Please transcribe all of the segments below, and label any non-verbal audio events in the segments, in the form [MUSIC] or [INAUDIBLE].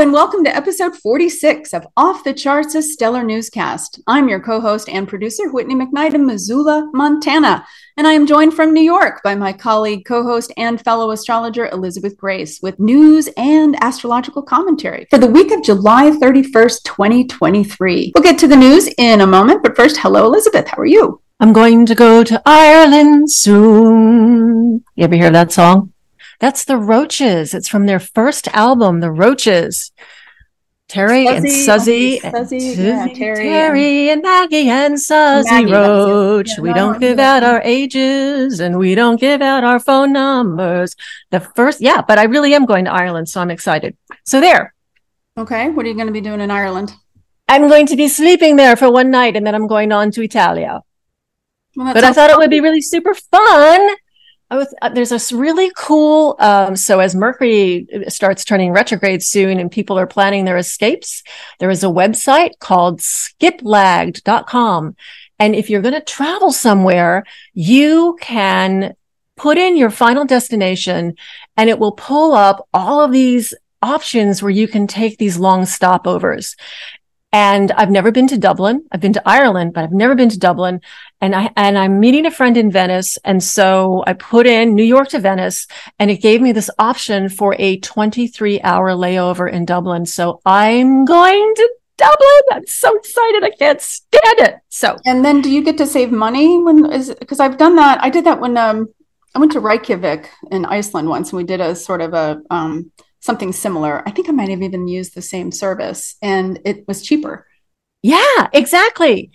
and welcome to episode 46 of Off the Charts, a stellar newscast. I'm your co host and producer, Whitney McKnight in Missoula, Montana. And I am joined from New York by my colleague, co host, and fellow astrologer, Elisabeth Grace, with news and astrological commentary for the week of July 31st, 2023. We'll get to the news in a moment, but first, hello, Elisabeth. How are you? I'm going to go to Ireland soon. You ever hear that song? That's the Roches. It's from their first album, The Roches. Terry and Suzy, Suzy, yeah, Terry, Terry and, and Maggie and Suzy Maggie, Roche. Yeah, we no, don't give out our ages and we don't give out our phone numbers. The first, yeah, but I really am going to Ireland, so I'm excited. So there, Okay, what are you going to be doing in Ireland? I'm going to be sleeping there for one night and then I'm going on to Italia. Well, but I thought it would be really super fun. Was, uh, there's this really cool. Um, so as Mercury starts turning retrograde soon, and people are planning their escapes, there is a website called skiplagged.com. And if you're going to travel somewhere, you can put in your final destination, and it will pull up all of these options where you can take these long stopovers. And I've never been to Dublin. I've been to Ireland, but I've never been to Dublin. And I, and I'm meeting a friend in Venice. And so I put in New York to Venice and it gave me this option for a 23 hour layover in Dublin. So I'm going to Dublin. I'm so excited. I can't stand it. So And then do you get to save money when is because I've done that. I did that when um I went to Reykjavik in Iceland once and we did a sort of a um something similar. I think I might have even used the same service and it was cheaper. Yeah, exactly.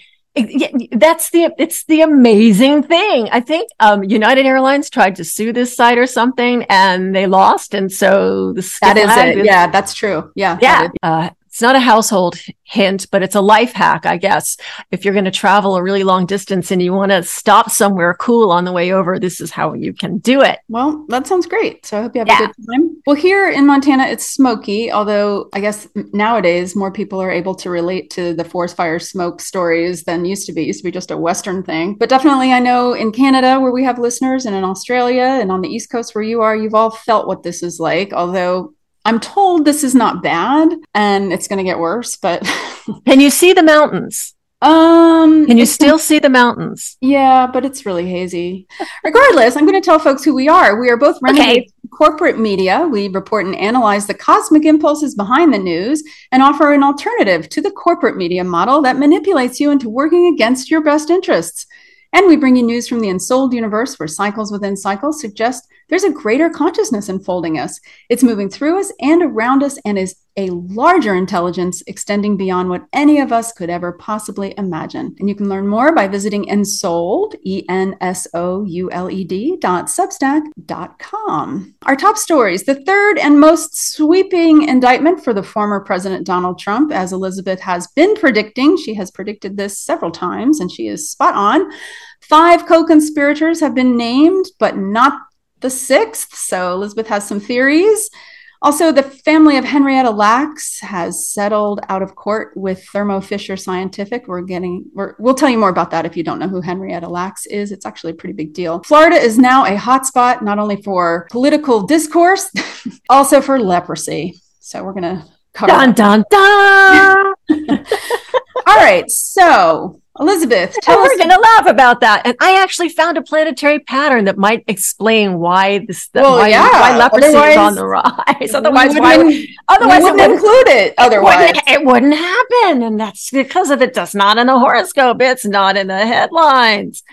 That's the it's the amazing thing. I think um, United Airlines tried to sue this site or something, and they lost. And so the That is it. Yeah, that's true. Yeah. yeah. Uh, it's not a household hint, but it's a life hack, I guess. If you're going to travel a really long distance and you want to stop somewhere cool on the way over, this is how you can do it. Well, that sounds great. So I hope you have Yeah. a good time. Well, here in Montana, it's smoky, although I guess nowadays more people are able to relate to the forest fire smoke stories than used to be. It used to be just a Western thing. But definitely, I know in Canada, where we have listeners, and in Australia, and on the East Coast, where you are, you've all felt what this is like. Although I'm told this is not bad and it's going to get worse, but [LAUGHS] Can you see the mountains? um, Can you still see the mountains? Yeah, but it's really hazy. Regardless, I'm going to tell folks who we are. We are both renegade corporate media. We report and analyze the cosmic impulses behind the news and offer an alternative to the corporate media model that manipulates you into working against your best interests. And we bring you news from the ensouled universe where cycles within cycles suggest there's a greater consciousness enfolding us. It's moving through us and around us and is a larger intelligence extending beyond what any of us could ever possibly imagine. And you can learn more by visiting ensouled, E N S O U L E D dot substack dot com. Our top stories the third and most sweeping indictment for the former President Donald Trump, as Elisabeth has been predicting. She has predicted this several times and she is spot on. Five co conspirators have been named, but not the sixth. So Elisabeth has some theories. Also, the family of Henrietta Lacks has settled out of court with Thermo Fisher Scientific. We're getting, we're, we'll tell you more about that if you don't know who Henrietta Lacks is. It's actually a pretty big deal. Florida is now a hotspot, not only for political discourse, [LAUGHS] also for leprosy. So we're going to cover Dun dun dun. [LAUGHS] All right. So, Elisabeth, And tell us. we're going to laugh about that. And I actually found a planetary pattern that might explain why this, Well, why, yeah. why leprosy is on the rise. Otherwise, why would, otherwise it wouldn't wouldn't, include it it otherwise. wouldn't, it wouldn't happen. And that's because of it. That's not in the horoscope. It's not in the headlines.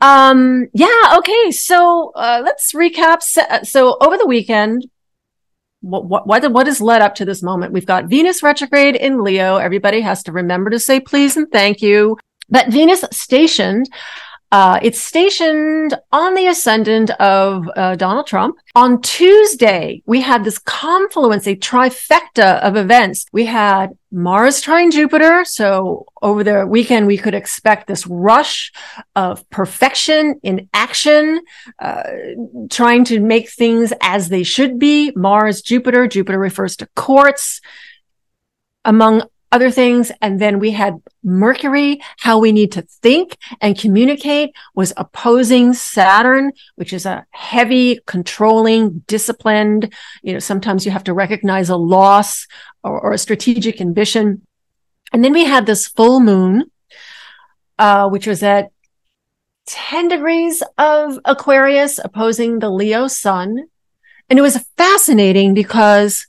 Um, yeah. Okay. So, uh, let's recap. So, so over the weekend, what, what, what, has led up to this moment? We've got Venus retrograde in Leo. Everybody has to remember to say please and thank you. But Venus stationed, uh, it's stationed on the ascendant of uh, Donald Trump. On Tuesday, we had this confluence, a trifecta of events. We had Mars trine Jupiter. So over the weekend, we could expect this rush of perfection in action, uh, trying to make things as they should be. Mars, Jupiter. Jupiter refers to courts, among other things. And then we had Mercury, how we need to think and communicate was opposing Saturn, which is a heavy, controlling, disciplined, you know, sometimes you have to recognize a loss or, or a strategic ambition. And then we had this full moon, uh, which was at 10 degrees of Aquarius opposing the Leo sun. And it was fascinating because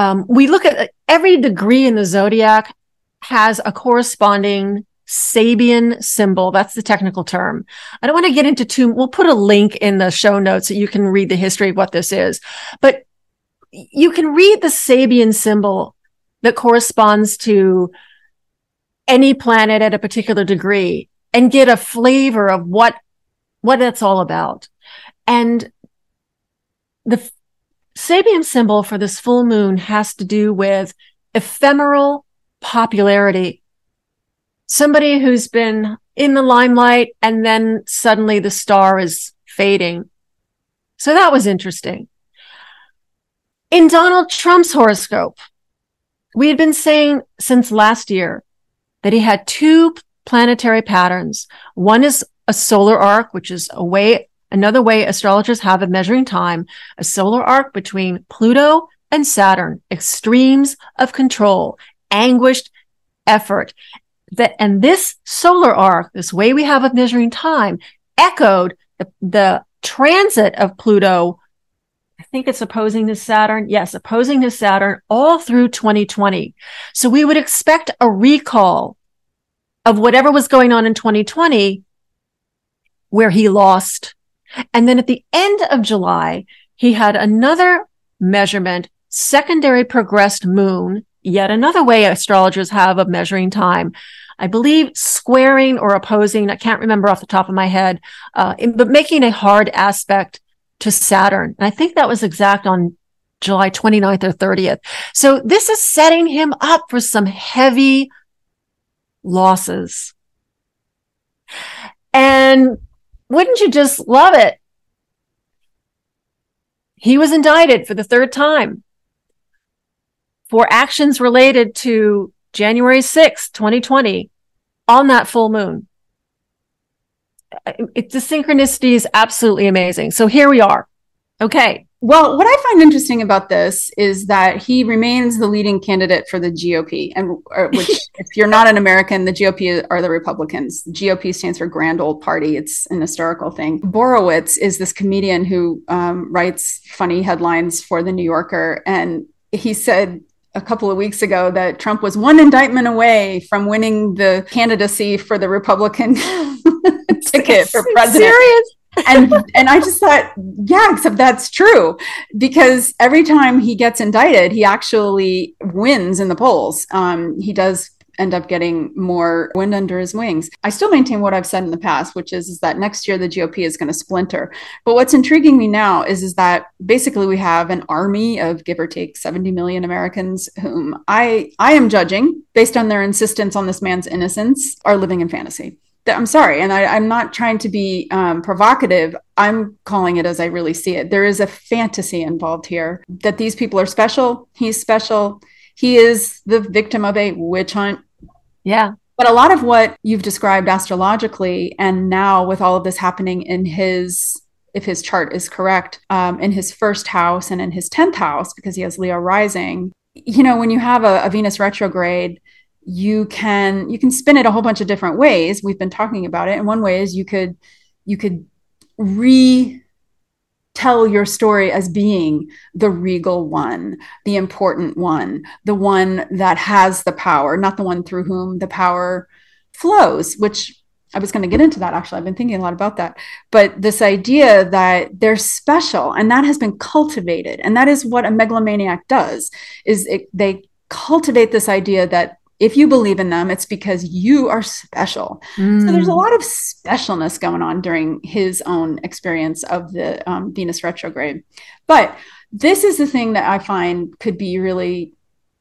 um, we look at every degree in the zodiac has a corresponding Sabian symbol. That's the technical term. I don't want to get into too, we'll put a link in the show notes so you can read the history of what this is. But you can read the Sabian symbol that corresponds to any planet at a particular degree and get a flavor of what, what that's all about. And the Sabian symbol for this full moon has to do with ephemeral popularity. Somebody who's been in the limelight and then suddenly the star is fading. So that was interesting. In Donald Trump's horoscope, we had been saying since last year that he had two planetary patterns. One is a solar arc, which is a way Another way astrologers have of measuring time, a solar arc between Pluto and Saturn, extremes of control, anguished effort. That, and this solar arc, this way we have of measuring time, echoed the, the transit of Pluto. I think it's opposing to Saturn. Yes, opposing to Saturn all through 2020. So we would expect a recall of whatever was going on in 2020 where he lost and then at the end of July, he had another measurement, secondary progressed moon, yet another way astrologers have of measuring time. I believe squaring or opposing, I can't remember off the top of my head, uh, but making a hard aspect to Saturn. And I think that was exact on July 29th or 30th. So this is setting him up for some heavy losses. And wouldn't you just love it? He was indicted for the third time for actions related to January 6th, 2020 on that full moon. It, the synchronicity is absolutely amazing. So here we are. Okay. Well, what I find interesting about this is that he remains the leading candidate for the GOP, and [LAUGHS] which, if you're not an American, the GOP are the Republicans. GOP stands for Grand Old Party. It's an historical thing. Borowitz is this comedian who um, writes funny headlines for the New Yorker, and he said a couple of weeks ago that Trump was one indictment away from winning the candidacy for the Republican [LAUGHS] ticket for [LAUGHS] president. Serious? And and I just thought, yeah, except that's true because every time he gets indicted, he actually wins in the polls. Um, he does end up getting more wind under his wings. I still maintain what I've said in the past, which is, is that next year the GOP is going to splinter. But what's intriguing me now is, is that basically we have an army of give or take 70 million Americans whom I I am judging based on their insistence on this man's innocence are living in fantasy. I'm sorry, and I, am not trying to be um, provocative. I'm calling it as I really see it. There is a fantasy involved here that these people are special. He's special. He is the victim of a witch hunt. Yeah. But a lot of what you've described astrologically, and now with all of this happening in his, if his chart is correct, um, in his first house and in his 10th house, because he has Leo rising, you know, when you have a, a Venus retrograde, you can you can spin it a whole bunch of different ways we've been talking about it and one way is you could you could re tell your story as being the regal one, the important one, the one that has the power, not the one through whom the power flows, which I was going to get into that actually. I've been thinking a lot about that. But this idea that they're special and that has been cultivated and that is what a megalomaniac does is it, they cultivate this idea that if you believe in them, it's because you are special. Mm. So there's a mm. lot of specialness going on during his own experience of the um, Venus retrograde. But this is the thing that I find could be really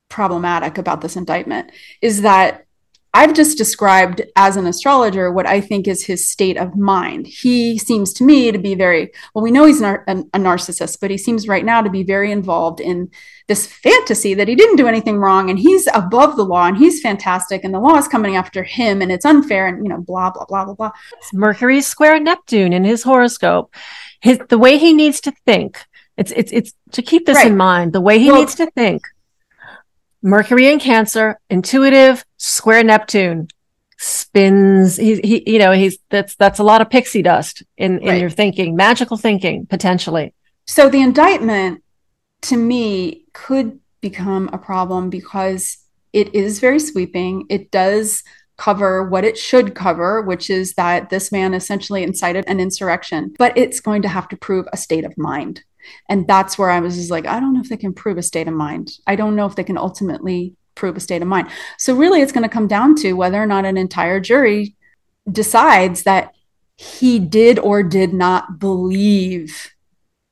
problematic about this indictment is that I've just described as an astrologer what I think is his state of mind. He seems to me to be very well. We know he's nar- a, a narcissist, but he seems right now to be very involved in this fantasy that he didn't do anything wrong and he's above the law and he's fantastic and the law is coming after him and it's unfair and you know blah blah blah blah blah. It's Mercury square Neptune in his horoscope. His the way he needs to think. It's it's it's to keep this right. in mind. The way he well, needs to think Mercury in Cancer, intuitive, square Neptune, spins. He, he, you know, he's that's that's a lot of pixie dust in in right. your thinking, magical thinking potentially. So the indictment, to me, could become a problem because it is very sweeping. It does cover what it should cover, which is that this man essentially incited an insurrection, but it's going to have to prove a state of mind. And that's where I was just like, I don't know if they can prove a state of mind. I don't know if they can ultimately prove a state of mind. So, really, it's going to come down to whether or not an entire jury decides that he did or did not believe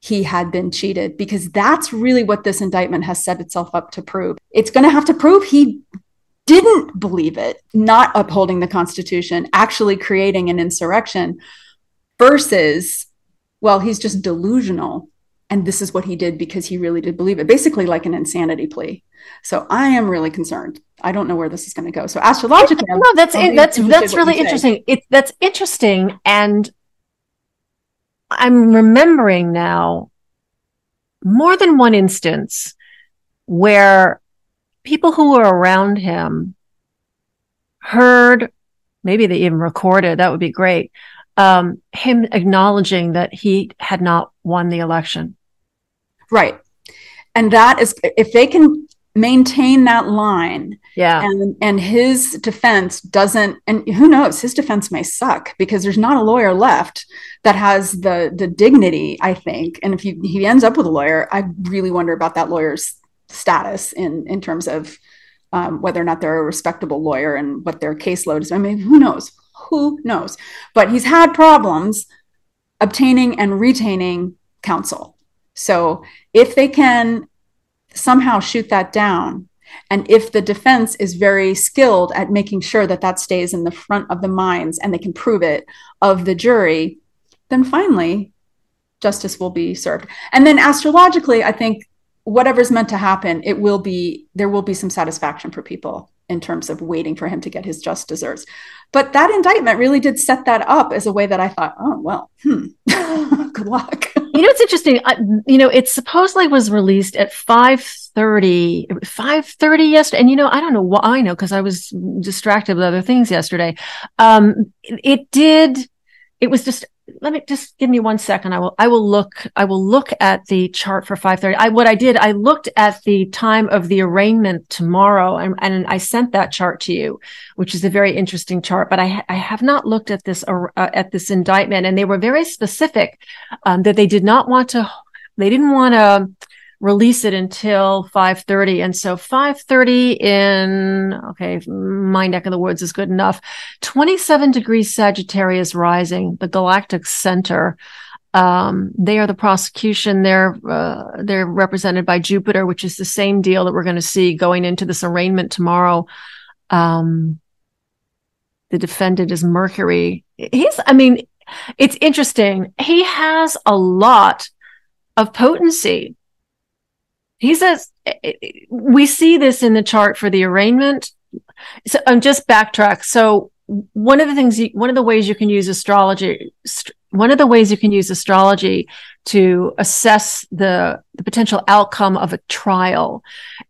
he had been cheated, because that's really what this indictment has set itself up to prove. It's going to have to prove he didn't believe it, not upholding the Constitution, actually creating an insurrection, versus, well, he's just delusional and this is what he did because he really did believe it. Basically like an insanity plea. So i am really concerned. I don't know where this is going to go. So astrologically no that's it, that's that's really interesting. It that's interesting and i'm remembering now more than one instance where people who were around him heard maybe they even recorded that would be great um, him acknowledging that he had not won the election Right. And that is, if they can maintain that line, yeah, and and his defense doesn't, and who knows, his defense may suck because there's not a lawyer left that has the the dignity. I think, and if he, he ends up with a lawyer, I really wonder about that lawyer's status in in terms of um, whether or not they're a respectable lawyer and what their caseload is. I mean, who knows? Who knows? But he's had problems obtaining and retaining counsel so if they can somehow shoot that down, and if the defense is very skilled at making sure that that stays in the front of the minds and they can prove it of the jury, then finally justice will be served. And then astrologically, I think whatever's meant to happen, it will be there will be some satisfaction for people in terms of waiting for him to get his just deserts. But that indictment really did set that up as a way that I thought, oh well, hmm, [LAUGHS] good luck. You know, it's interesting. I, you know, it supposedly was released at 5.30, 5.30 yesterday. And, you know, I don't know why I know because I was distracted with other things yesterday. Um, it, it did, it was just let me just give me one second. I will I will look I will look at the chart for 5:30. I what I did I looked at the time of the arraignment tomorrow and, and I sent that chart to you, which is a very interesting chart. But I I have not looked at this uh, at this indictment, and they were very specific um, that they did not want to they didn't want to release it until 5.30 and so 5.30 in okay my neck of the woods is good enough. 27 degrees sagittarius rising the galactic center. Um, they are the prosecution. They're uh, they're represented by jupiter which is the same deal that we're going to see going into this arraignment tomorrow. Um, the defendant is mercury. He's i mean it's interesting. He has a lot of potency he says we see this in the chart for the arraignment. So I'm um, just backtrack. So one of the things, you, one of the ways you can use astrology, one of the ways you can use astrology to assess the, the potential outcome of a trial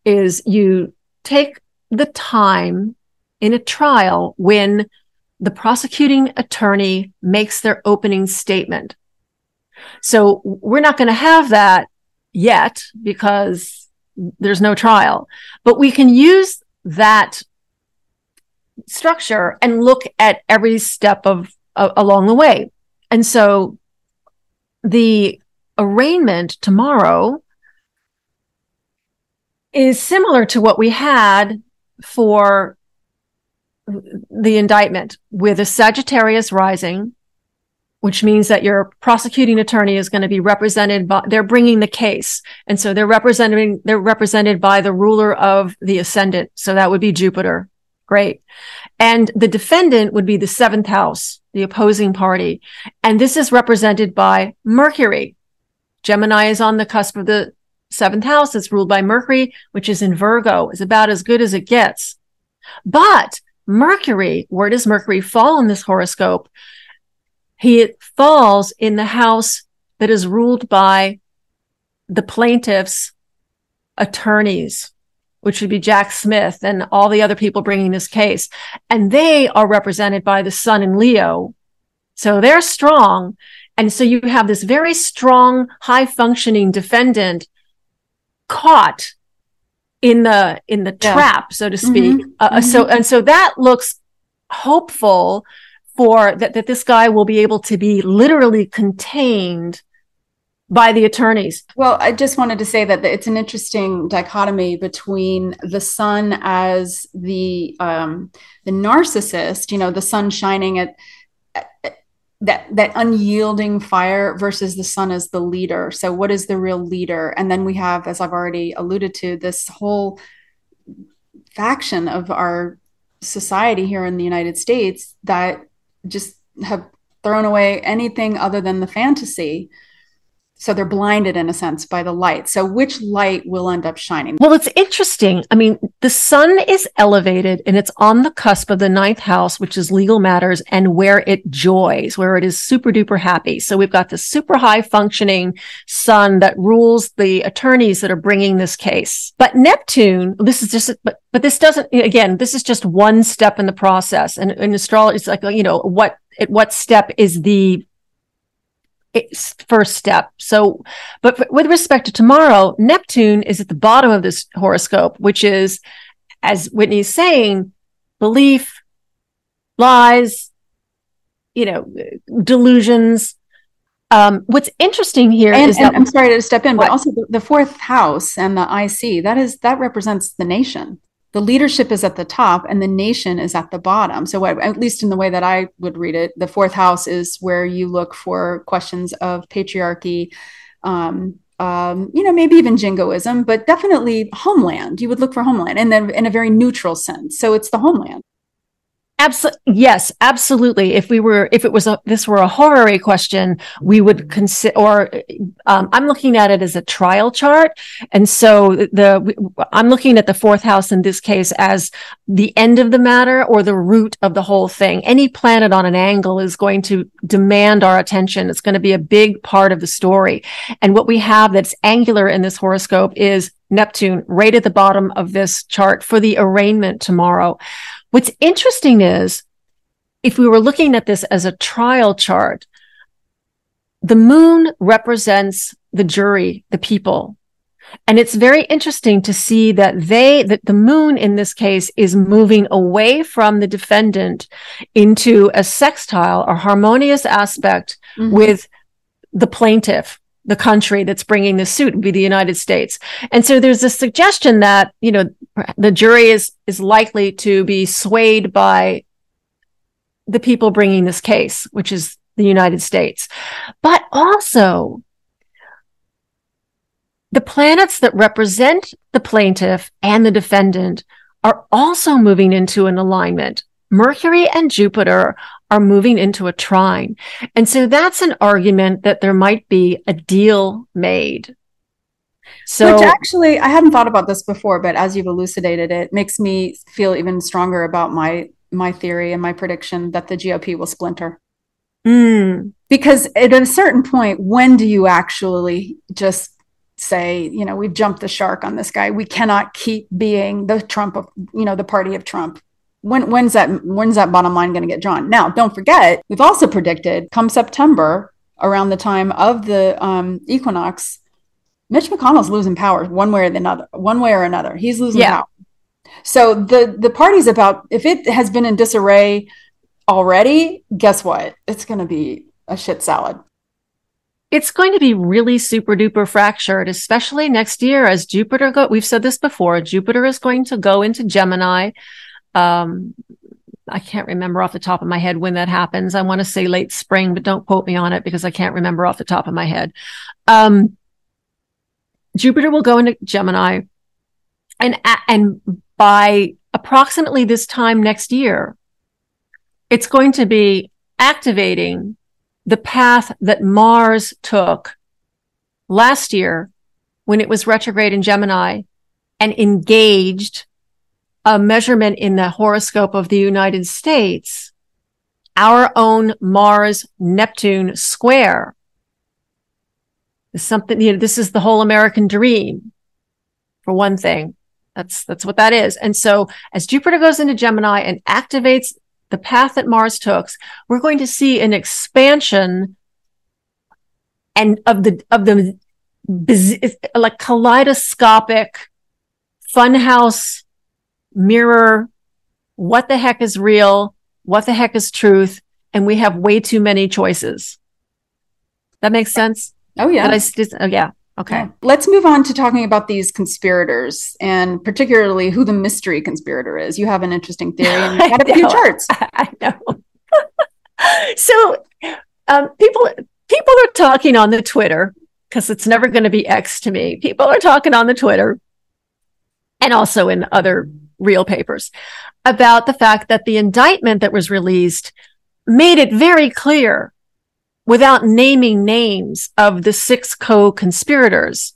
is you take the time in a trial when the prosecuting attorney makes their opening statement. So we're not going to have that yet because there's no trial. But we can use that structure and look at every step of along the way. And so the arraignment tomorrow is similar to what we had for the indictment with a Sagittarius rising which means that your prosecuting attorney is going to be represented by they're bringing the case and so they're representing they're represented by the ruler of the ascendant so that would be jupiter Great. And the defendant would be the seventh house, the opposing party. And this is represented by Mercury. Gemini is on the cusp of the seventh house. It's ruled by Mercury, which is in Virgo, is about as good as it gets. But Mercury, where does Mercury fall in this horoscope? He falls in the house that is ruled by the plaintiff's attorneys, which would be Jack Smith and all the other people bringing this case. And they are represented by the sun and Leo. So they're strong. And so you have this very strong, high functioning defendant caught in the, in the yeah. trap, so to speak. Mm-hmm. Uh, mm-hmm. So, and so that looks hopeful for that, that this guy will be able to be literally contained by the attorneys. Well, I just wanted to say that it's an interesting dichotomy between the sun as the um, the narcissist, you know, the sun shining at, at that that unyielding fire versus the sun as the leader. So, what is the real leader? And then we have, as I've already alluded to, this whole faction of our society here in the United States that just have thrown away anything other than the fantasy so they're blinded in a sense by the light. So which light will end up shining? Well, it's interesting. I mean, the sun is elevated and it's on the cusp of the ninth house, which is legal matters and where it joys, where it is super duper happy. So we've got the super high functioning sun that rules the attorneys that are bringing this case. But Neptune, this is just, but, but this doesn't, again, this is just one step in the process. And in astrology, it's like, you know, what, at what step is the first step. So, but with respect to tomorrow, Neptune is at the bottom of this horoscope, which is, as Whitney's saying, belief, lies, you know, delusions. Um, what's interesting here and, is and that I'm sorry to step in, what? but also the, the fourth house and the IC that is that represents the nation the leadership is at the top and the nation is at the bottom. So, at least in the way that I would read it, the fourth house is where you look for questions of patriarchy, um, um, you know, maybe even jingoism, but definitely homeland. You would look for homeland, and then in a very neutral sense. So, it's the homeland. Absolutely. Yes, absolutely. If we were, if it was a, this were a horary question, we would consider, or um, I'm looking at it as a trial chart. And so the, I'm looking at the fourth house in this case as the end of the matter or the root of the whole thing. Any planet on an angle is going to demand our attention. It's going to be a big part of the story. And what we have that's angular in this horoscope is Neptune right at the bottom of this chart for the arraignment tomorrow. What's interesting is if we were looking at this as a trial chart, the moon represents the jury, the people. And it's very interesting to see that they, that the moon in this case is moving away from the defendant into a sextile or harmonious aspect mm-hmm. with the plaintiff the country that's bringing the suit would be the United States. And so there's a suggestion that, you know, the jury is, is likely to be swayed by the people bringing this case, which is the United States. But also the planets that represent the plaintiff and the defendant are also moving into an alignment. Mercury and Jupiter are moving into a trine. And so that's an argument that there might be a deal made. So Which actually I hadn't thought about this before, but as you've elucidated it makes me feel even stronger about my my theory and my prediction that the GOP will splinter. Mm. Because at a certain point, when do you actually just say, you know, we've jumped the shark on this guy. We cannot keep being the Trump of, you know, the party of Trump when when's that when's that bottom line going to get drawn now don't forget we've also predicted come september around the time of the um, equinox mitch mcconnell's losing power one way or another one way or another he's losing yeah. power so the the party's about if it has been in disarray already guess what it's going to be a shit salad it's going to be really super duper fractured, especially next year as Jupiter go. We've said this before. Jupiter is going to go into Gemini. Um, I can't remember off the top of my head when that happens. I want to say late spring, but don't quote me on it because I can't remember off the top of my head. Um, Jupiter will go into Gemini and, and by approximately this time next year, it's going to be activating the path that Mars took last year when it was retrograde in Gemini and engaged a measurement in the horoscope of the United States, our own Mars Neptune square. Something, you know, this is the whole American dream for one thing. That's, that's what that is. And so as Jupiter goes into Gemini and activates the path that Mars took, we're going to see an expansion and of the, of the, like kaleidoscopic funhouse mirror what the heck is real, what the heck is truth, and we have way too many choices. That makes sense? Oh yeah. I, oh, yeah. Okay. Yeah. Let's move on to talking about these conspirators and particularly who the mystery conspirator is. You have an interesting theory and [LAUGHS] you got a few charts. [LAUGHS] I know. [LAUGHS] so um, people people are talking on the Twitter because it's never going to be X to me. People are talking on the Twitter and also in other real papers about the fact that the indictment that was released made it very clear without naming names of the six co-conspirators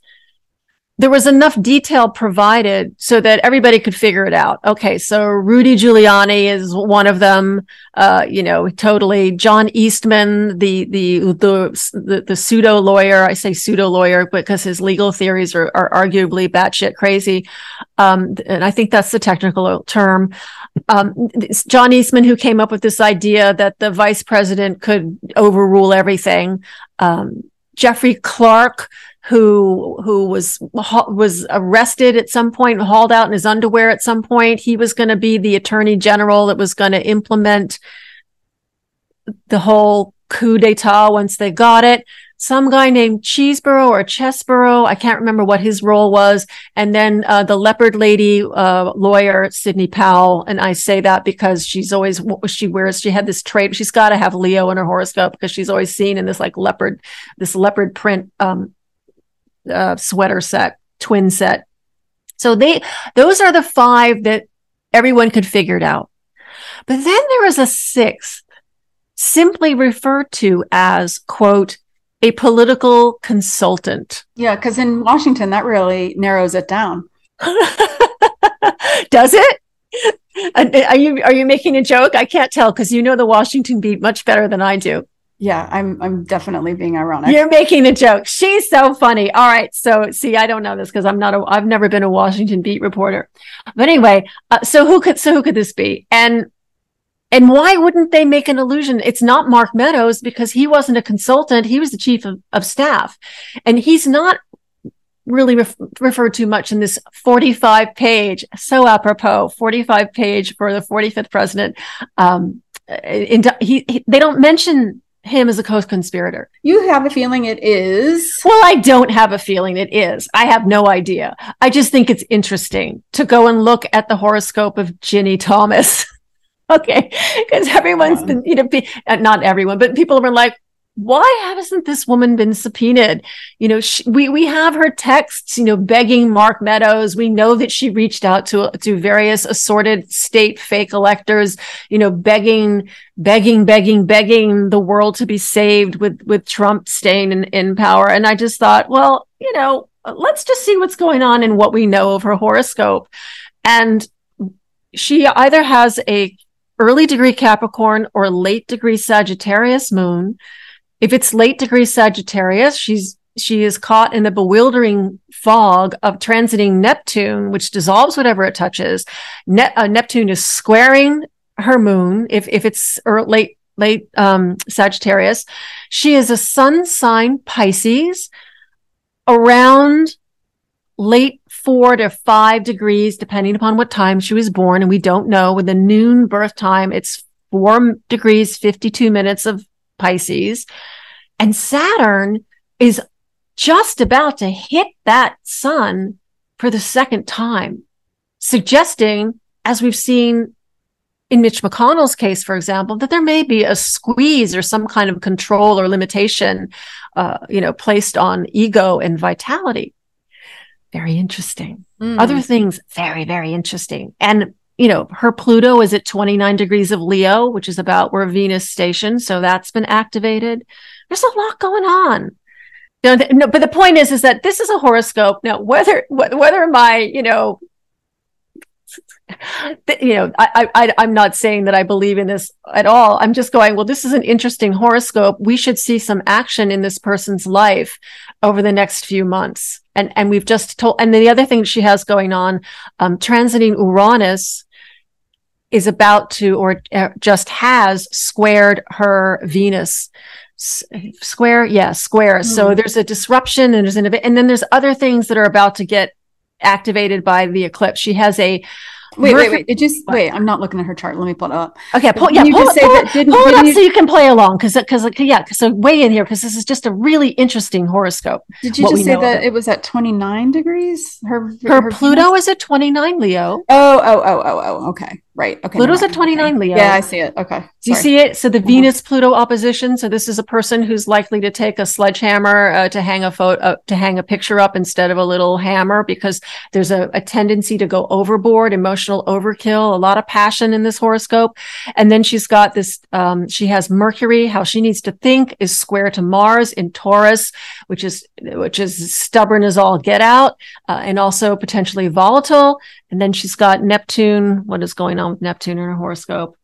there was enough detail provided so that everybody could figure it out. Okay, so Rudy Giuliani is one of them. Uh, you know, totally. John Eastman, the the the the, the pseudo lawyer. I say pseudo lawyer because his legal theories are, are arguably batshit crazy, um, and I think that's the technical term. Um, John Eastman, who came up with this idea that the vice president could overrule everything. Um, Jeffrey Clark, who who was was arrested at some point, hauled out in his underwear at some point. He was going to be the attorney general that was going to implement the whole coup d'état once they got it. Some guy named Cheeseborough or Chesborough, I can't remember what his role was. And then uh, the leopard lady uh, lawyer, Sidney Powell. And I say that because she's always, she wears, she had this trait. She's got to have Leo in her horoscope because she's always seen in this like leopard, this leopard print um, uh, sweater set, twin set. So they, those are the five that everyone could figure it out. But then there is a sixth, simply referred to as, quote, a political consultant. Yeah, because in Washington, that really narrows it down. [LAUGHS] Does it? Are you are you making a joke? I can't tell because you know the Washington beat much better than I do. Yeah, I'm I'm definitely being ironic. You're making a joke. She's so funny. All right, so see, I don't know this because I'm not a I've never been a Washington beat reporter. But anyway, uh, so who could so who could this be? And and why wouldn't they make an illusion? It's not Mark Meadows because he wasn't a consultant. He was the chief of, of staff. And he's not really ref- referred to much in this 45 page, so apropos, 45 page for the 45th president. Um, in, he, he, they don't mention him as a co-conspirator. You have a feeling it is. Well, I don't have a feeling it is. I have no idea. I just think it's interesting to go and look at the horoscope of Ginni Thomas. [LAUGHS] [LAUGHS] okay. Because everyone's been, you know, be, uh, not everyone, but people were like, why hasn't this woman been subpoenaed? You know, she, we we have her texts, you know, begging Mark Meadows. We know that she reached out to to various assorted state fake electors, you know, begging, begging, begging, begging the world to be saved with with Trump staying in, in power. And I just thought, well, you know, let's just see what's going on and what we know of her horoscope. And she either has a early degree Capricorn or late degree Sagittarius moon if it's late degree Sagittarius, she's she is caught in the bewildering fog of transiting Neptune, which dissolves whatever it touches. Ne- uh, Neptune is squaring her moon. If if it's er, late late um, Sagittarius, she is a sun sign Pisces around late four to five degrees, depending upon what time she was born. And we don't know with the noon birth time. It's four degrees, 52 minutes of Pisces. And Saturn is just about to hit that sun for the second time, suggesting, as we've seen in Mitch McConnell's case, for example, that there may be a squeeze or some kind of control or limitation, uh, you know, placed on ego and vitality. Very interesting. Mm. Other things, very, very interesting. And you know, her Pluto is at 29 degrees of Leo, which is about where Venus stationed. So that's been activated. There's a lot going on. No, but the point is, is that this is a horoscope. Now, whether whether my, you know, [LAUGHS] you know, I, I, I'm not saying that I believe in this at all. I'm just going, well, this is an interesting horoscope. We should see some action in this person's life over the next few months. And, and we've just told, and the other thing she has going on, um, transiting Uranus is about to, or uh, just has squared her Venus. Square yeah square. Mm-hmm. so there's a disruption and there's an and then there's other things that are about to get activated by the eclipse. She has a Wait, wait, wait. It just wait. I'm not looking at her chart. Let me pull it up. Okay, pull, yeah, pull, pull, pull, that, didn't, pull it up you, so you can play along because because yeah. So weigh in here because this is just a really interesting horoscope. Did you just say that it was at 29 degrees? Her her, her Pluto Venus? is at 29, Leo. Oh, oh, oh, oh, oh. Okay, right. Okay. Pluto's at 29, okay. Leo. Yeah, I see it. Okay. Sorry. Do you see it? So the mm-hmm. Venus Pluto opposition. So this is a person who's likely to take a sledgehammer uh, to hang a photo uh, to hang a picture up instead of a little hammer because there's a, a tendency to go overboard, emotional overkill a lot of passion in this horoscope. And then she's got this, um, she has Mercury, how she needs to think is square to Mars in Taurus, which is, which is stubborn as all get out, uh, and also potentially volatile. And then she's got Neptune. What is going on with Neptune in her horoscope?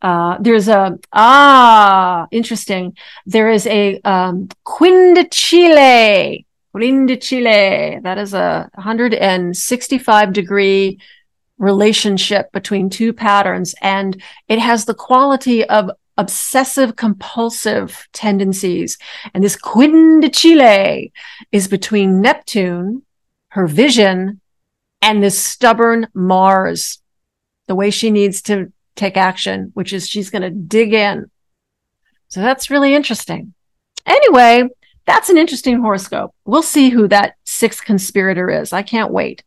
Uh, there's a ah interesting. There is a um, Quindecile. Quindecile. That is a 165 degree relationship between two patterns and it has the quality of obsessive compulsive tendencies. And this Quindecile is between Neptune, her vision, and this stubborn Mars, the way she needs to take action, which is she's going to dig in. So that's really interesting. Anyway, that's an interesting horoscope. We'll see who that sixth conspirator is. I can't wait.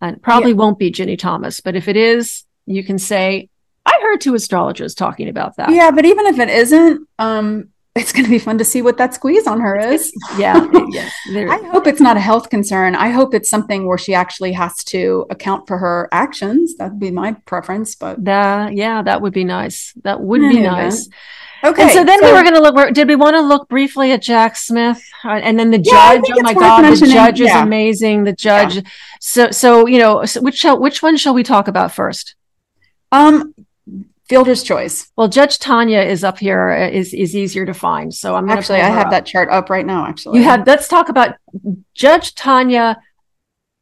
And probably yeah. won't be Ginni Thomas, but if it is, you can say, I heard two astrologers talking about that. Yeah, but even if it isn't, um, it's going to be fun to see what that squeeze on her is. [LAUGHS] yeah. [LAUGHS] yeah I hope it's not a health concern. I hope it's something where she actually has to account for her actions. That'd be my preference, but that, yeah, that would be nice. That would be nice. Okay. And so then so, we were going to look. Did we want to look briefly at Jack Smith uh, and then the yeah, judge? Oh my God, the judge is yeah. amazing. The judge. Yeah. So, so you know, so which shall, which one shall we talk about first? Um, Fielder's choice. Well, Judge Tanya is up here. Uh, is is easier to find. So I'm actually I have up. that chart up right now. Actually, you have. Let's talk about Judge Tanya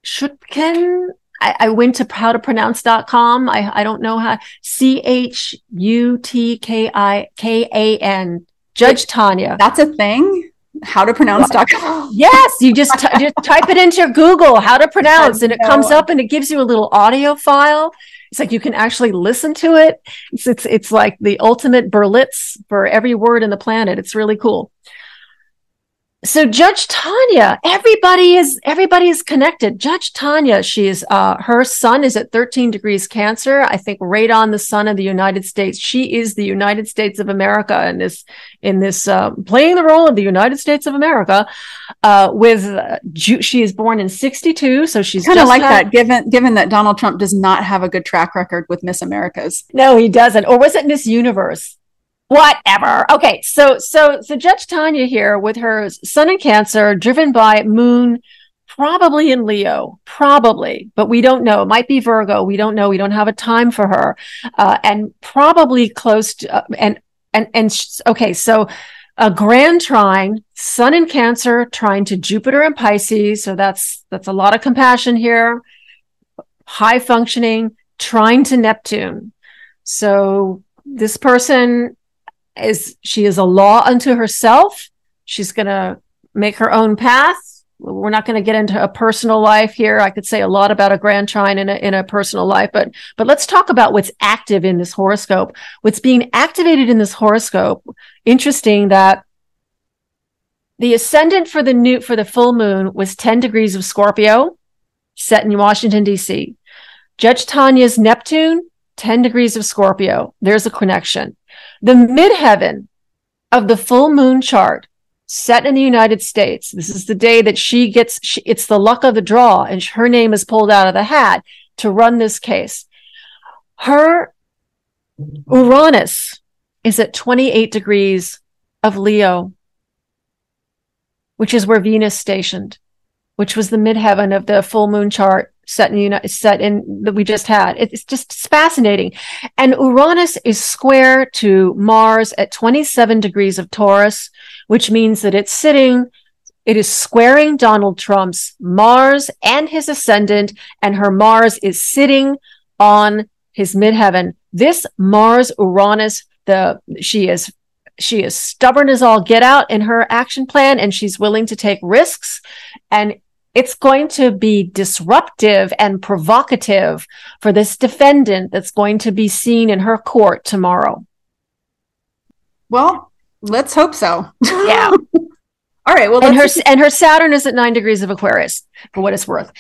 Chutkan I, I went to howtopronounce.com. I, I don't know how C H U T K I K A N. Judge Tanya. That's a thing. How to pronounce pronounce.com. [LAUGHS] Yes, you just, t- just type it into Google, how to pronounce, and it comes up and it gives you a little audio file. It's like you can actually listen to it. It's, it's, it's like the ultimate Berlitz for every word in the planet. It's really cool so Judge Tanya, everybody is everybody is connected. Judge Tanya, she's uh, her sun is at 13 degrees Cancer. I think right on the sun of the United States. She is the United States of America in this in this uh, playing the role of the United States of America. Uh, with uh, she is born in 62, so she's kind of like had, that. Given given that Donald Trump does not have a good track record with Miss Americas. No, he doesn't. Or was it Miss Universe? Whatever. Okay, so so so Judge Tanya here with her sun in Cancer, driven by Moon, probably in Leo, probably, but we don't know. It might be Virgo. We don't know. We don't have a time for her, uh, and probably close to uh, and and and okay, so a grand trine, Sun in Cancer, trying to Jupiter and Pisces. So that's that's a lot of compassion here. High functioning, trying to Neptune. So this person is she is a law unto herself. She's going to make her own path. We're not going to get into a personal life here. I could say a lot about a grand trine in a, in a personal life, but, but let's talk about what's active in this horoscope. What's being activated in this horoscope. Interesting that the ascendant for the new, for the full moon was 10 degrees of Scorpio set in Washington, DC. Judge Tanya's Neptune, 10 degrees of Scorpio. There's a connection. The midheaven of the full moon chart set in the United States. This is the day that she gets, she, it's the luck of the draw and her name is pulled out of the hat to run this case. Her Uranus is at 28 degrees of Leo, which is where Venus stationed, which was the midheaven of the full moon chart set in set in that we just had. It's just fascinating. And Uranus is square to Mars at 27 degrees of Taurus, which means that it's sitting it is squaring Donald Trump's Mars and his ascendant, and her Mars is sitting on his midheaven. This Mars Uranus, the she is she is stubborn as all get out in her action plan, and she's willing to take risks. And it's going to be disruptive and provocative for this defendant that's going to be seen in her court tomorrow. Well, let's hope so. Yeah. [LAUGHS] All right. Well, and her and her Saturn is at nine degrees of Aquarius for what it's worth.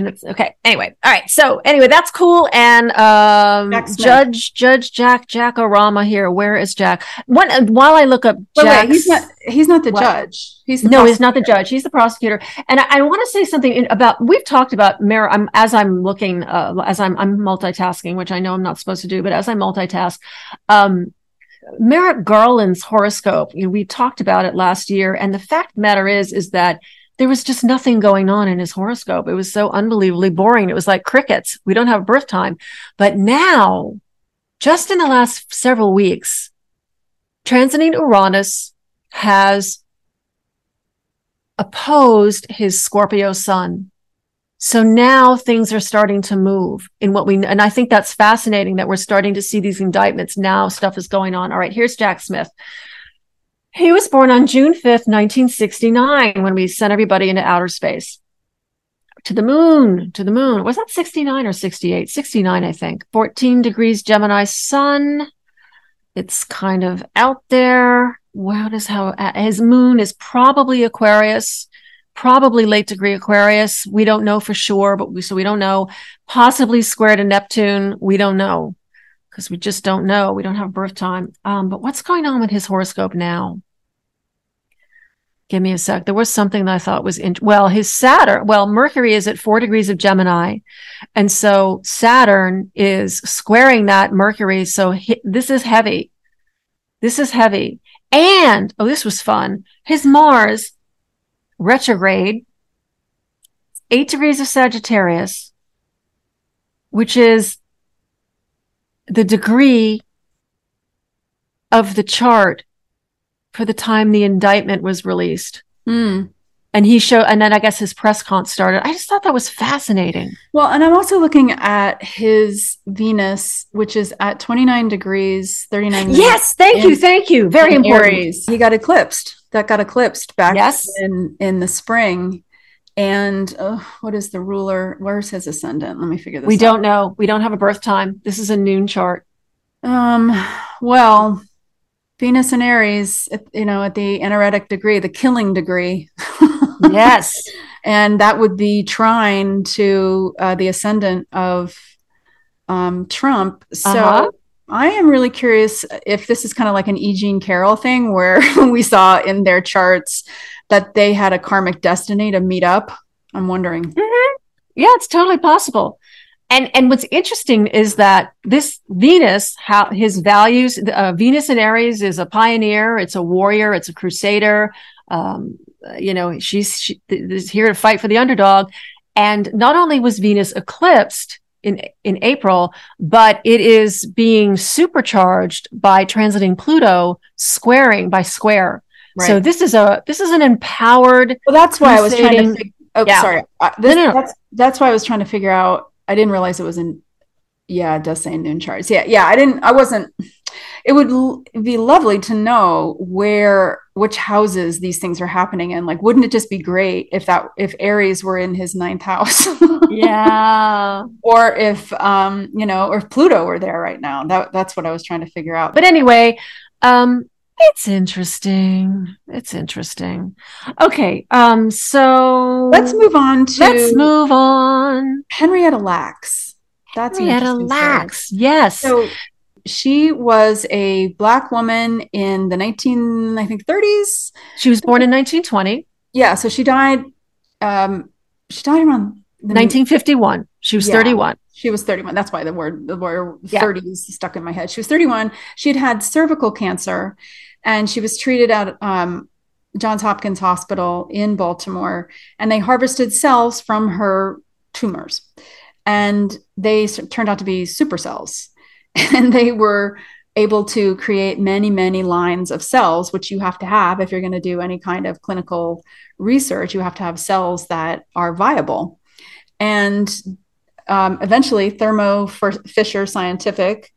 Okay. Anyway. All right. So anyway, that's cool. And um, Judge Judge Jack Jack Jackorama here. Where is Jack? One while I look up Jack. He's not. He's not the what? judge. He's no. He's not the judge. He's the prosecutor. And I, I want to say something in, about. We've talked about Mer. I'm as I'm looking. Uh, as I'm I'm multitasking, which I know I'm not supposed to do, but as I multitask, um, Merrick Garland's horoscope, you know, we talked about it last year. And the fact the matter is, is that there was just nothing going on in his horoscope. It was so unbelievably boring. It was like crickets. We don't have a birth time. But now, just in the last several weeks, transiting Uranus has opposed his Scorpio sun. So now things are starting to move in what we, and I think that's fascinating that we're starting to see these indictments. Now stuff is going on. All right, here's Jack Smith. He was born on June 5th, 1969, when we sent everybody into outer space to the moon, to the moon. Was that 69 or 68? 69, I think. 14 degrees Gemini sun. It's kind of out there. Wow, does how his moon is probably Aquarius probably late degree Aquarius. We don't know for sure, but we, so we don't know. Possibly square to Neptune. We don't know because we just don't know. We don't have birth time. Um, but what's going on with his horoscope now? Give me a sec. There was something that I thought was in, well, his Saturn, well, Mercury is at four degrees of Gemini. And so Saturn is squaring that Mercury. So he, this is heavy. This is heavy. And, oh, this was fun. His Mars retrograde, eight degrees of Sagittarius, which is the degree of the chart for the time the indictment was released. Mm. And he showed, and then I guess his press con started. I just thought that was fascinating. Well, and I'm also looking at his Venus, which is at 29 degrees, 39 Yes, thank in, you, thank you. Very important. Aries. He got eclipsed that got eclipsed back yes. in in the spring. And oh, what is the ruler? Where's his ascendant? Let me figure this. Out. We out. don't know. We don't have a birth time. This is a noon chart. Um. Well, Venus and Aries, you know, at the anaretic degree, the killing degree. [LAUGHS] yes. And that would be trine to uh, the ascendant of um, Trump. So uh-huh. I am really curious if this is kind of like an E. Jean Carroll thing where [LAUGHS] we saw in their charts that they had a karmic destiny to meet up. I'm wondering. Mm-hmm. Yeah, it's totally possible. And and what's interesting is that this Venus, how his values, uh, Venus in Aries is a pioneer, it's a warrior, it's a crusader. Um, you know, she's she, is here to fight for the underdog. And not only was Venus eclipsed, in in April, but it is being supercharged by transiting Pluto squaring by square. Right. So this is a this is an empowered. Well, that's why I was trying to. Fig- oh, yeah. sorry. Uh, this, no, no, no. That's that's why I was trying to figure out. I didn't realize it was in. Yeah, it does say noon charts. Yeah, yeah. I didn't. I wasn't it would l- be lovely to know where which houses these things are happening in like wouldn't it just be great if that if aries were in his ninth house [LAUGHS] yeah or if um you know or if pluto were there right now that that's what i was trying to figure out but anyway um it's interesting. It's interesting. Okay. Um, so let's move on to let's move on. Henrietta Lacks. That's Henrietta Lacks. Yes. So she was a black woman in the 19 i think 30s she was born in 1920 yeah so she died um she died around 1951 she was yeah. 31 She was 31. That's why the word the word yeah. 30 is stuck in my head. She was 31. She had had cervical cancer, and she was treated at um, Johns Hopkins Hospital in Baltimore, and they harvested cells from her tumors, and they turned out to be super cells, [LAUGHS] and they were able to create many, many lines of cells, which you have to have if you're going to do any kind of clinical research. You have to have cells that are viable. And um, eventually, Thermo Fisher Scientific,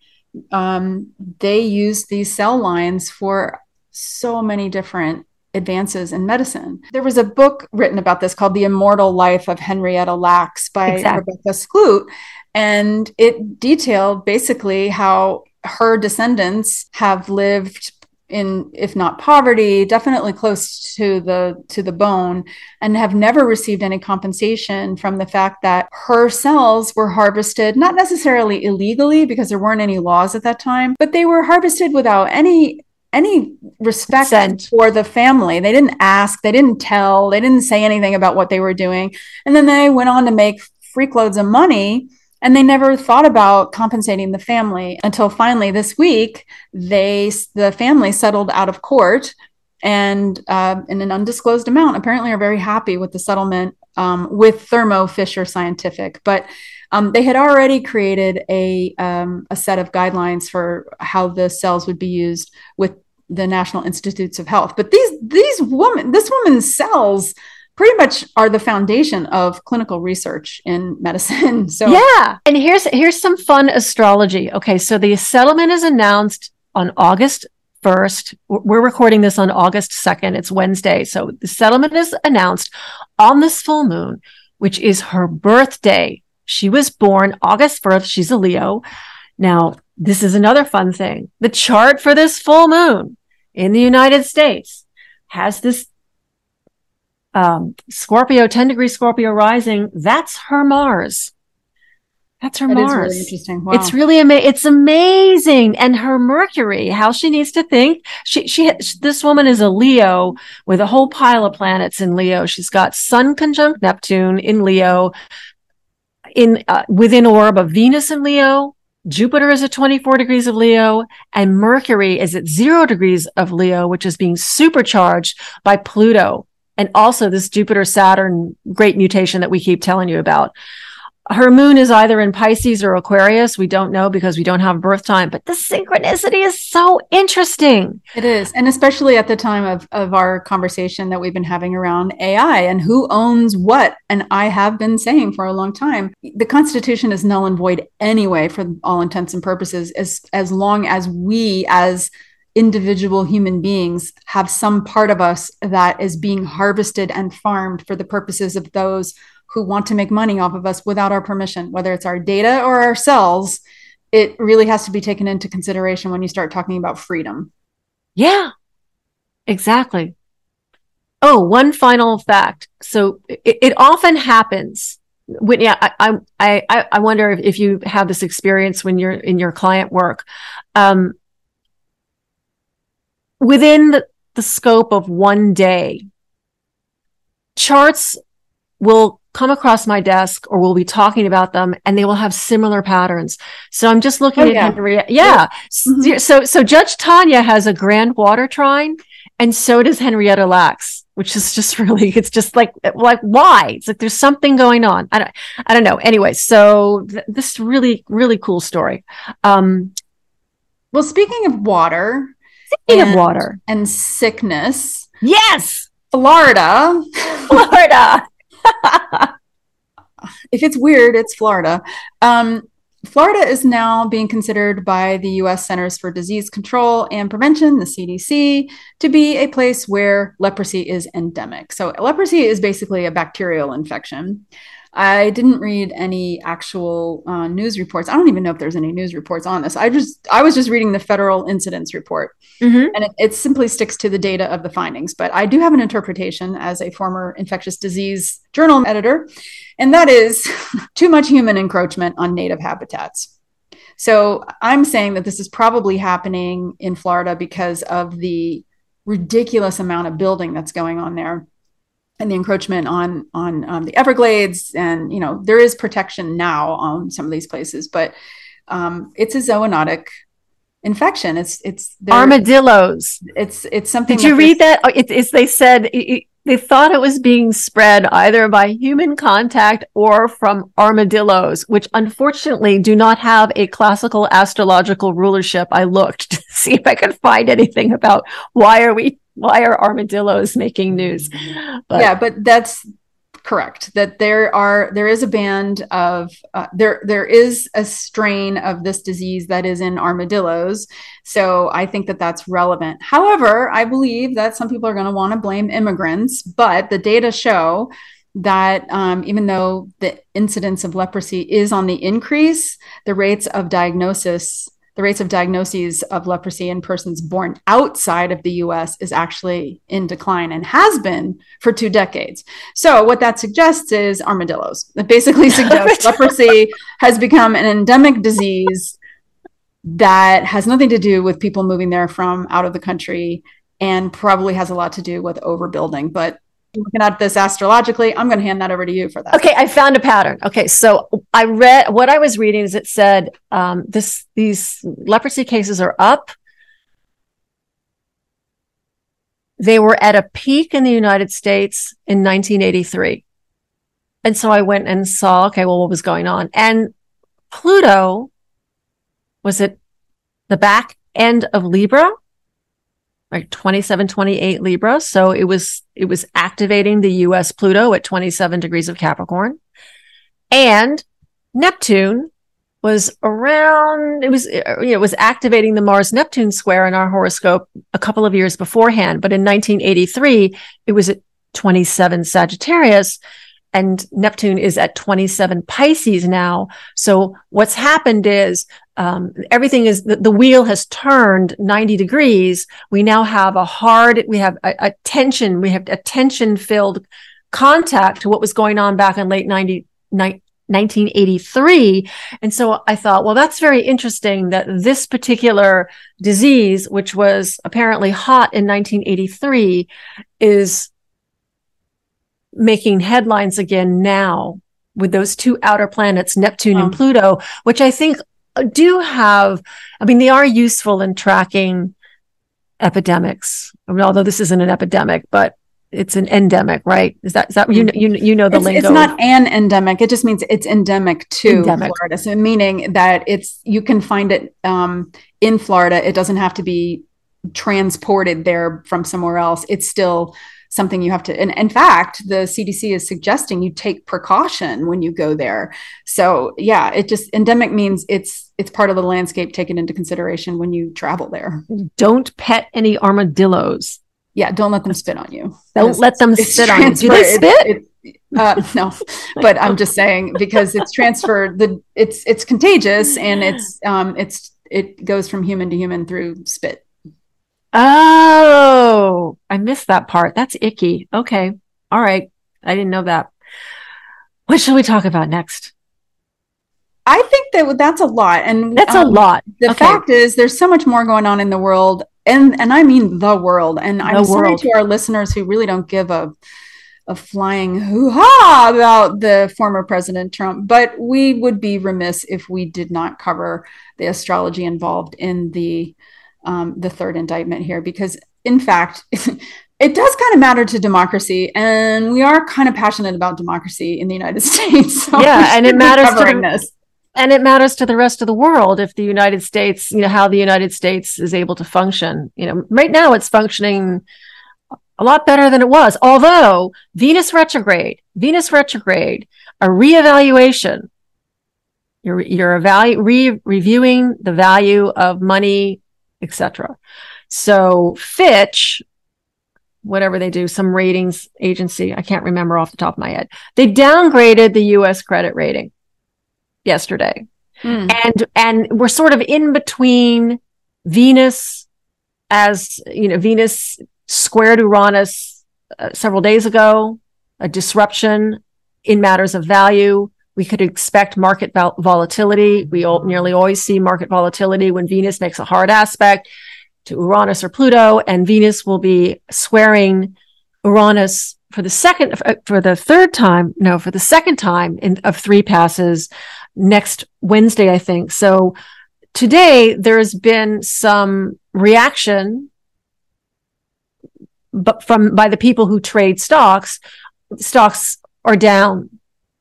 um, they used these cell lines for so many different advances in medicine. There was a book written about this called The Immortal Life of Henrietta Lacks by exactly. Rebecca Skloot. And it detailed basically how her descendants have lived in if not poverty definitely close to the to the bone and have never received any compensation from the fact that her cells were harvested not necessarily illegally because there weren't any laws at that time but they were harvested without any any respect Sent. for the family. They didn't ask, they didn't tell, they didn't say anything about what they were doing. And then they went on to make freak loads of money and they never thought about compensating the family until finally this week they the family settled out of court and uh, in an undisclosed amount. Apparently are very happy with the settlement um, with thermo fisher scientific. But um, they had already created a, um, a set of guidelines for how the cells would be used with the national institutes of health. But these these women this woman's cells pretty much are the foundation of clinical research in [LAUGHS] medicine. So Yeah. And here's here's some fun astrology. Okay, so the settlement is announced on August 1st. We're recording this on August 2nd. It's Wednesday. So the settlement is announced on this full moon, which is her birthday. She was born August 1st. She's a Leo. Now, this is another fun thing. The chart for this full moon in the United States has this um, Scorpio, 10 degree Scorpio rising, that's her Mars. That's her that Mars. really interesting. Wow. It's really amazing. It's amazing. And her Mercury, how she needs to think. She, she, this woman is a Leo with a whole pile of planets in Leo. She's got Sun conjunct Neptune in Leo, in uh, within orb of Venus in Leo. Jupiter is at 24 degrees of Leo and Mercury is at zero degrees of Leo, which is being supercharged by Pluto and also this Jupiter Saturn great mutation that we keep telling you about. Her moon is either in Pisces or Aquarius. We don't know because we don't have birth time, but the synchronicity is so interesting. It is. And especially at the time of, of our conversation that we've been having around AI and who owns what. And I have been saying for a long time the Constitution is null and void anyway, for all intents and purposes, as, as long as we, as individual human beings have some part of us that is being harvested and farmed for the purposes of those who want to make money off of us without our permission, whether it's our data or our cells. It really has to be taken into consideration when you start talking about freedom. Yeah, exactly. Oh, one final fact. So it, it often happens when, yeah, I, I, I, wonder if, if you have this experience when you're in your client work. Um, within the, the scope of one day, charts will come across my desk or we'll be talking about them and they will have similar patterns. So I'm just looking oh, at yeah. Henrietta. Yeah. Mm-hmm. So, so Judge Tanya has a grand water trine and so does Henrietta Lacks, which is just [LAUGHS] really, it's just like, like why? It's like there's something going on. I don't, I don't know. Anyway, so th- this really, really cool story. Um, well, speaking of water, Speaking and, of water and sickness, yes, Florida, Florida. [LAUGHS] if it's weird, it's Florida. Um, Florida is now being considered by the US Centers for Disease Control and Prevention, the CDC, to be a place where leprosy is endemic. So, leprosy is basically a bacterial infection. I didn't read any actual uh, news reports. I don't even know if there's any news reports on this. I just I was just reading the federal incidents report, mm-hmm. and it, it, simply sticks to the data of the findings. But I do have an interpretation as a former infectious disease journal editor, and that is [LAUGHS] too much human encroachment on native habitats. So I'm saying that this is probably happening in Florida because of the ridiculous amount of building that's going on there and the encroachment on on um, the Everglades, and you know there is protection now on some of these places, but um, it's a zoonotic infection. It's it's armadillos. It's it's something. Did you read that? Oh, it, it's they said it, they thought it was being spread either by human contact or from armadillos, which unfortunately do not have a classical astrological rulership. I looked to [LAUGHS] see if I could find anything about why are we why are armadillos making news? But, yeah, but that's correct. That there are there is a band of uh, there there is a strain of this disease that is in armadillos. So i think that that's relevant. However i believe that some people are going to want to blame immigrants but the data show that um, even though the incidence of leprosy is on the increase the rates of diagnosis the rates of diagnoses of leprosy in persons born outside of the US is actually in decline and has been for two decades. So, what that suggests is armadillos. It basically [LAUGHS] suggests leprosy has become an endemic disease that has nothing to do with people moving there from out of the country and probably has a lot to do with overbuilding. But looking at this astrologically, I'm going to hand that over to you for that. Okay, I found a pattern. Okay, so I read what I was reading is it said um, this these leprosy cases are up. They were at a peak in the United States in 1983. And so I went and saw, okay, well, what was going on? And Pluto was at the back end of Libra like 27, 28 Libra. So it was, it was activating the US Pluto at 27 degrees of Capricorn. And Neptune was around, it was, uh, know, it was activating the Mars Neptune square in our horoscope a couple of years beforehand. But in 1983, it was at 27 Sagittarius and Neptune is at 27 Pisces now. So what's happened is um, everything is the, the, wheel has turned 90 degrees. We now have a hard, we have a, a tension, we have a tension filled contact to what was going on back in late 90, 1983. And so I thought, well, that's very interesting that this particular disease, which was apparently hot in 1983, is making headlines again now with those two outer planets, Neptune and Pluto, which I think do have, I mean, they are useful in tracking epidemics. I mean, although this isn't an epidemic, but it's an endemic, right? Is that is that you know you, you know the it's, lingo? It's not an endemic. It just means it's endemic to endemic. Florida. So meaning that it's you can find it um, in Florida. It doesn't have to be transported there from somewhere else. It's still something you have to and in fact the cdc is suggesting you take precaution when you go there. So yeah it just endemic means it's it's part of the landscape taken into consideration when you travel there. Don't pet any armadillos. Yeah don't let them spit on you. Don't let them spit on you. Do they spit it, it, uh, no but i'm just saying because it's transferred the it's it's contagious and it's um it's it goes from human to human through spit Oh, I missed that part. That's icky. Okay. All right. I didn't know that. What shall we talk about next? I think that that's a lot. And that's um, a lot. The okay. fact is there's so much more going on in the world. And and I mean the world. And the I'm world. sorry to our listeners who really don't give a a flying hoo-ha about the former President Trump, but we would be remiss if we did not cover the astrology involved in the um, the third indictment here because, in fact, [LAUGHS] it does kind of matter to democracy, and we are kind of passionate about democracy in the United [LAUGHS] States. So yeah, and it matters to the, this. and it matters to the rest of the world if the United States, you know, how the United States is able to function. You know, right now it's functioning a lot better than it was. Although Venus retrograde, Venus retrograde, a reevaluation. You're you're evalu- re- reviewing the value of money etc. So Fitch, whatever they do, some ratings agency, I can't remember off the top of my head, they downgraded the US credit rating yesterday. Mm. And and we're sort of in between Venus as, you know, Venus squared Uranus uh, several days ago, a disruption in matters of value we could expect market vol- volatility. We all, nearly always see market volatility when Venus makes a hard aspect to Uranus or Pluto, and Venus will be swearing Uranus for the second, uh, for the third time, no, for the second time in, of three passes next Wednesday, I think. So today there's been some reaction but from by the people who trade stocks stocks are down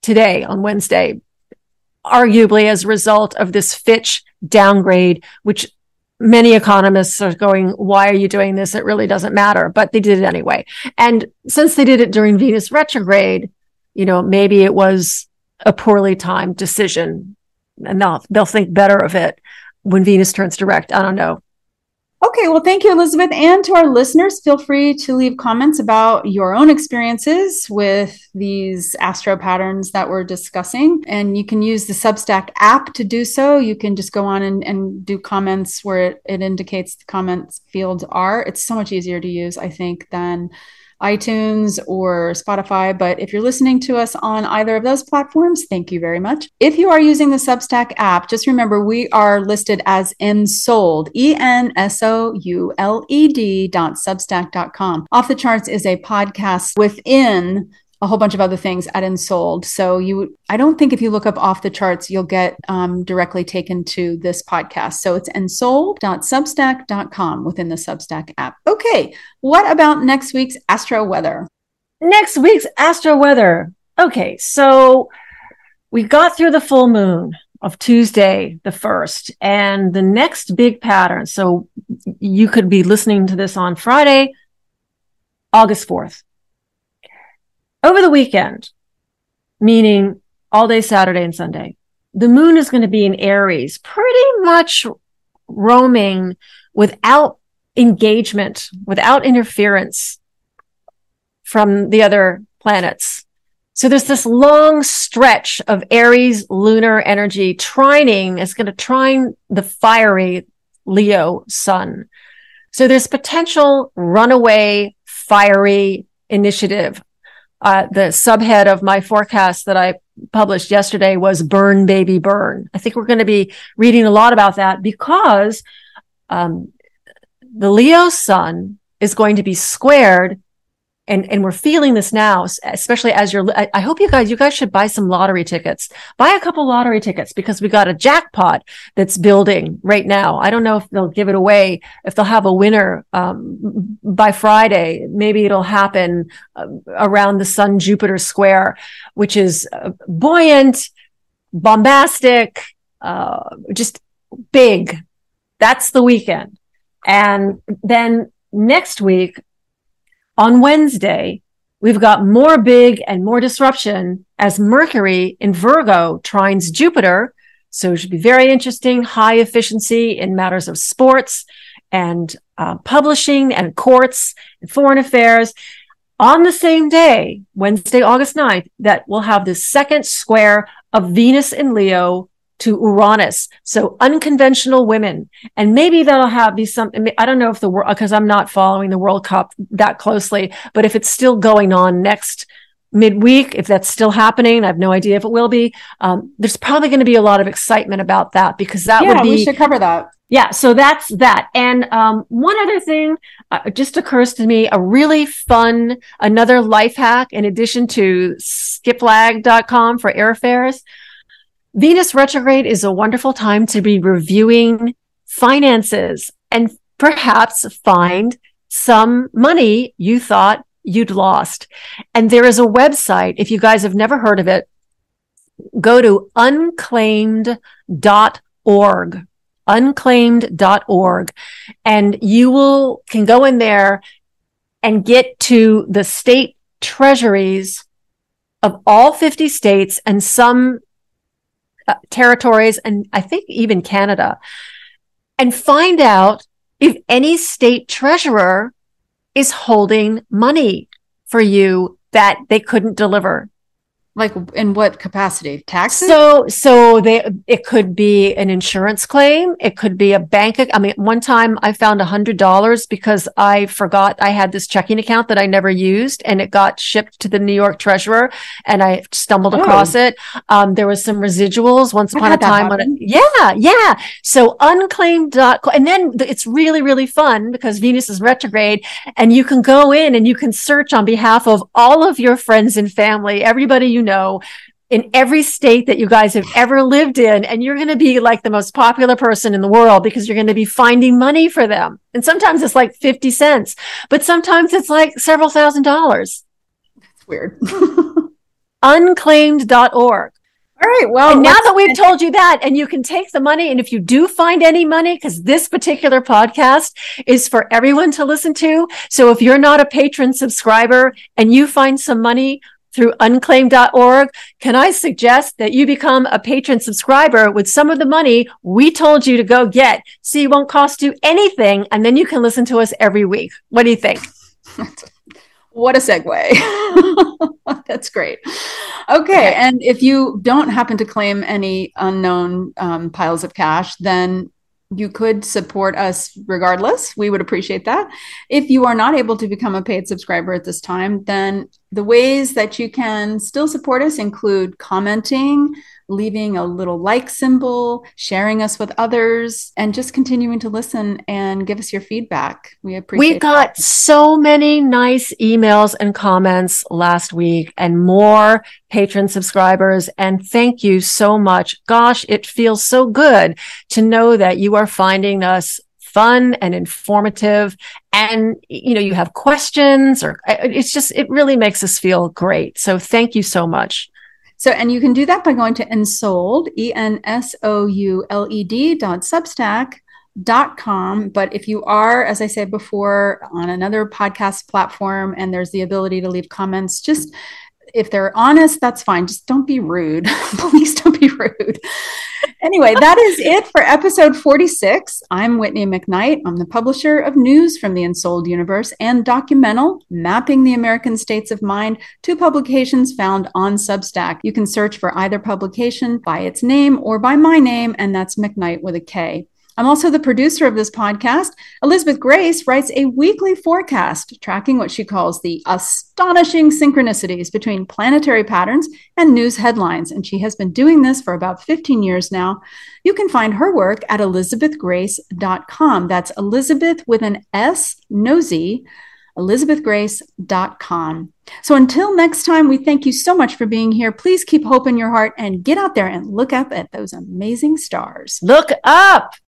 today on Wednesday arguably as a result of this Fitch downgrade which many economists are going why are you doing this it really doesn't matter but they did it anyway and since they did it during Venus retrograde you know maybe it was a poorly timed decision and they'll they'll think better of it when Venus turns direct. I don't know. Okay, well, thank you, Elisabeth. And to our listeners, feel free to leave comments about your own experiences with these astro patterns that we're discussing. And you can use the Substack app to do so. You can just go on and, and do comments where it, it indicates the comments fields are. It's so much easier to use, I think, than iTunes or Spotify. But if you're listening to us on either of those platforms, thank you very much. If you are using the Substack app, just remember we are listed as ensouled, E N S O U L E D dot substack.com. Off the Charts is a podcast within a whole bunch of other things at Ensouled. So you, I don't think if you look up off the charts, you'll get um, directly taken to this podcast. So it's ensouled.substack.com within the Substack app. Okay, what about next week's astro weather? Next week's astro weather. Okay, so we got through the full moon of Tuesday, the first, and the next big pattern. So you could be listening to this on Friday, August 4th over the weekend, meaning all day Saturday and Sunday, the moon is going to be in Aries, pretty much roaming without engagement, without interference from the other planets. So there's this long stretch of Aries lunar energy trining. It's going to trine the fiery Leo sun. So there's potential runaway fiery initiative uh, the subhead of my forecast that I published yesterday was burn baby burn. I think we're going to be reading a lot about that because um, the Leo sun is going to be squared and and we're feeling this now especially as you're I, I, hope you guys you guys should buy some lottery tickets. Buy a couple lottery tickets because we got a jackpot that's building right now. I don't know if they'll give it away if they'll have a winner um, by friday. Maybe it'll happen uh, around the sun jupiter square which is uh, buoyant bombastic uh, just big. That's the weekend. And then next week on Wednesday, we've got more big and more disruption as Mercury in Virgo trines Jupiter. So it should be very interesting, high efficiency in matters of sports and uh, publishing and courts and foreign affairs. On the same day, Wednesday, August 9th, that we'll have the second square of Venus in Leo to Uranus. So unconventional women. And maybe that'll have be some, I don't know if the world, because I'm not following the World Cup that closely, but if it's still going on next midweek, if that's still happening, I have no idea if it will be. Um, there's probably going to be a lot of excitement about that because that yeah, would be. we should cover that. Yeah, so that's that. And um, one other thing uh, just occurs to me a really fun, another life hack in addition to skiplagged.com for airfares. Venus retrograde is a wonderful time to be reviewing finances and perhaps find some money you thought you'd lost. And there is a website. If you guys have never heard of it, go to unclaimed.org, unclaimed.org, and you will can go in there and get to the state treasuries of all 50 states and some uh, territories and I think even Canada and find out if any state treasurer is holding money for you that they couldn't deliver. Like in what capacity? Taxes? So so they it could be an insurance claim, it could be a bank I mean one time I found a $100 because I forgot I had this checking account that I never used and it got shipped to the New York treasurer and I stumbled oh. across it. Um, there was some residuals once upon a time on it. Yeah, yeah. So unclaimed.com and then it's really really fun because Venus is retrograde and you can go in and you can search on behalf of all of your friends and family, everybody you know, in every state that you guys have ever lived in. And you're going to be like the most popular person in the world because you're going to be finding money for them. And sometimes it's like 50 cents, but sometimes it's like several thousand dollars. That's weird. Unclaimed.org. All right. Well, now that we've told you that, and you can take the money, and if you do find any money, because this particular podcast is for everyone to listen to. So if you're not a patron subscriber and you find some money through unclaimed.org, can I suggest that you become a patron subscriber with some of the money we told you to go get so it won't cost you anything, and then you can listen to us every week? What do you think? [LAUGHS] what a segue. [LAUGHS] That's great. Okay. And if you don't happen to claim any unknown um, piles of cash, then you could support us regardless. We would appreciate that. If you are not able to become a paid subscriber at this time, then the ways that you can still support us include commenting, leaving a little like symbol, sharing us with others, and just continuing to listen and give us your feedback. We appreciate We got that. so many nice emails and comments last week and more patron subscribers. And thank you so much. Gosh, it feels so good to know that you are finding us fun and informative and you know you have questions or uh, it's just it really makes us feel great so thank you so much so, and you can do that by going to ensouled, E N S O U L E D dot substack dot com. But if you are as i said before on another podcast platform and there's the ability to leave comments just if they're honest, that's fine. Just don't be rude. [LAUGHS] Please don't be rude. Anyway, that is it for episode 46. I'm Whitney McKnight. I'm the publisher of News from the Ensouled Universe and Documental Mapping the American States of Mind, two publications found on Substack. You can search for either publication by its name or by my name, and that's McKnight with a K. I'm also the producer of this podcast. Elisabeth Grace writes a weekly forecast tracking what she calls the astonishing synchronicities between planetary patterns and news headlines. And she has been doing this for about 15 years now. You can find her work at elisabethgrace.com. That's Elisabeth with an S, no Z elisabethgrace.com. So until next time, we thank you so much for being here. Please keep hope in your heart and get out there and look up at those amazing stars. Look up.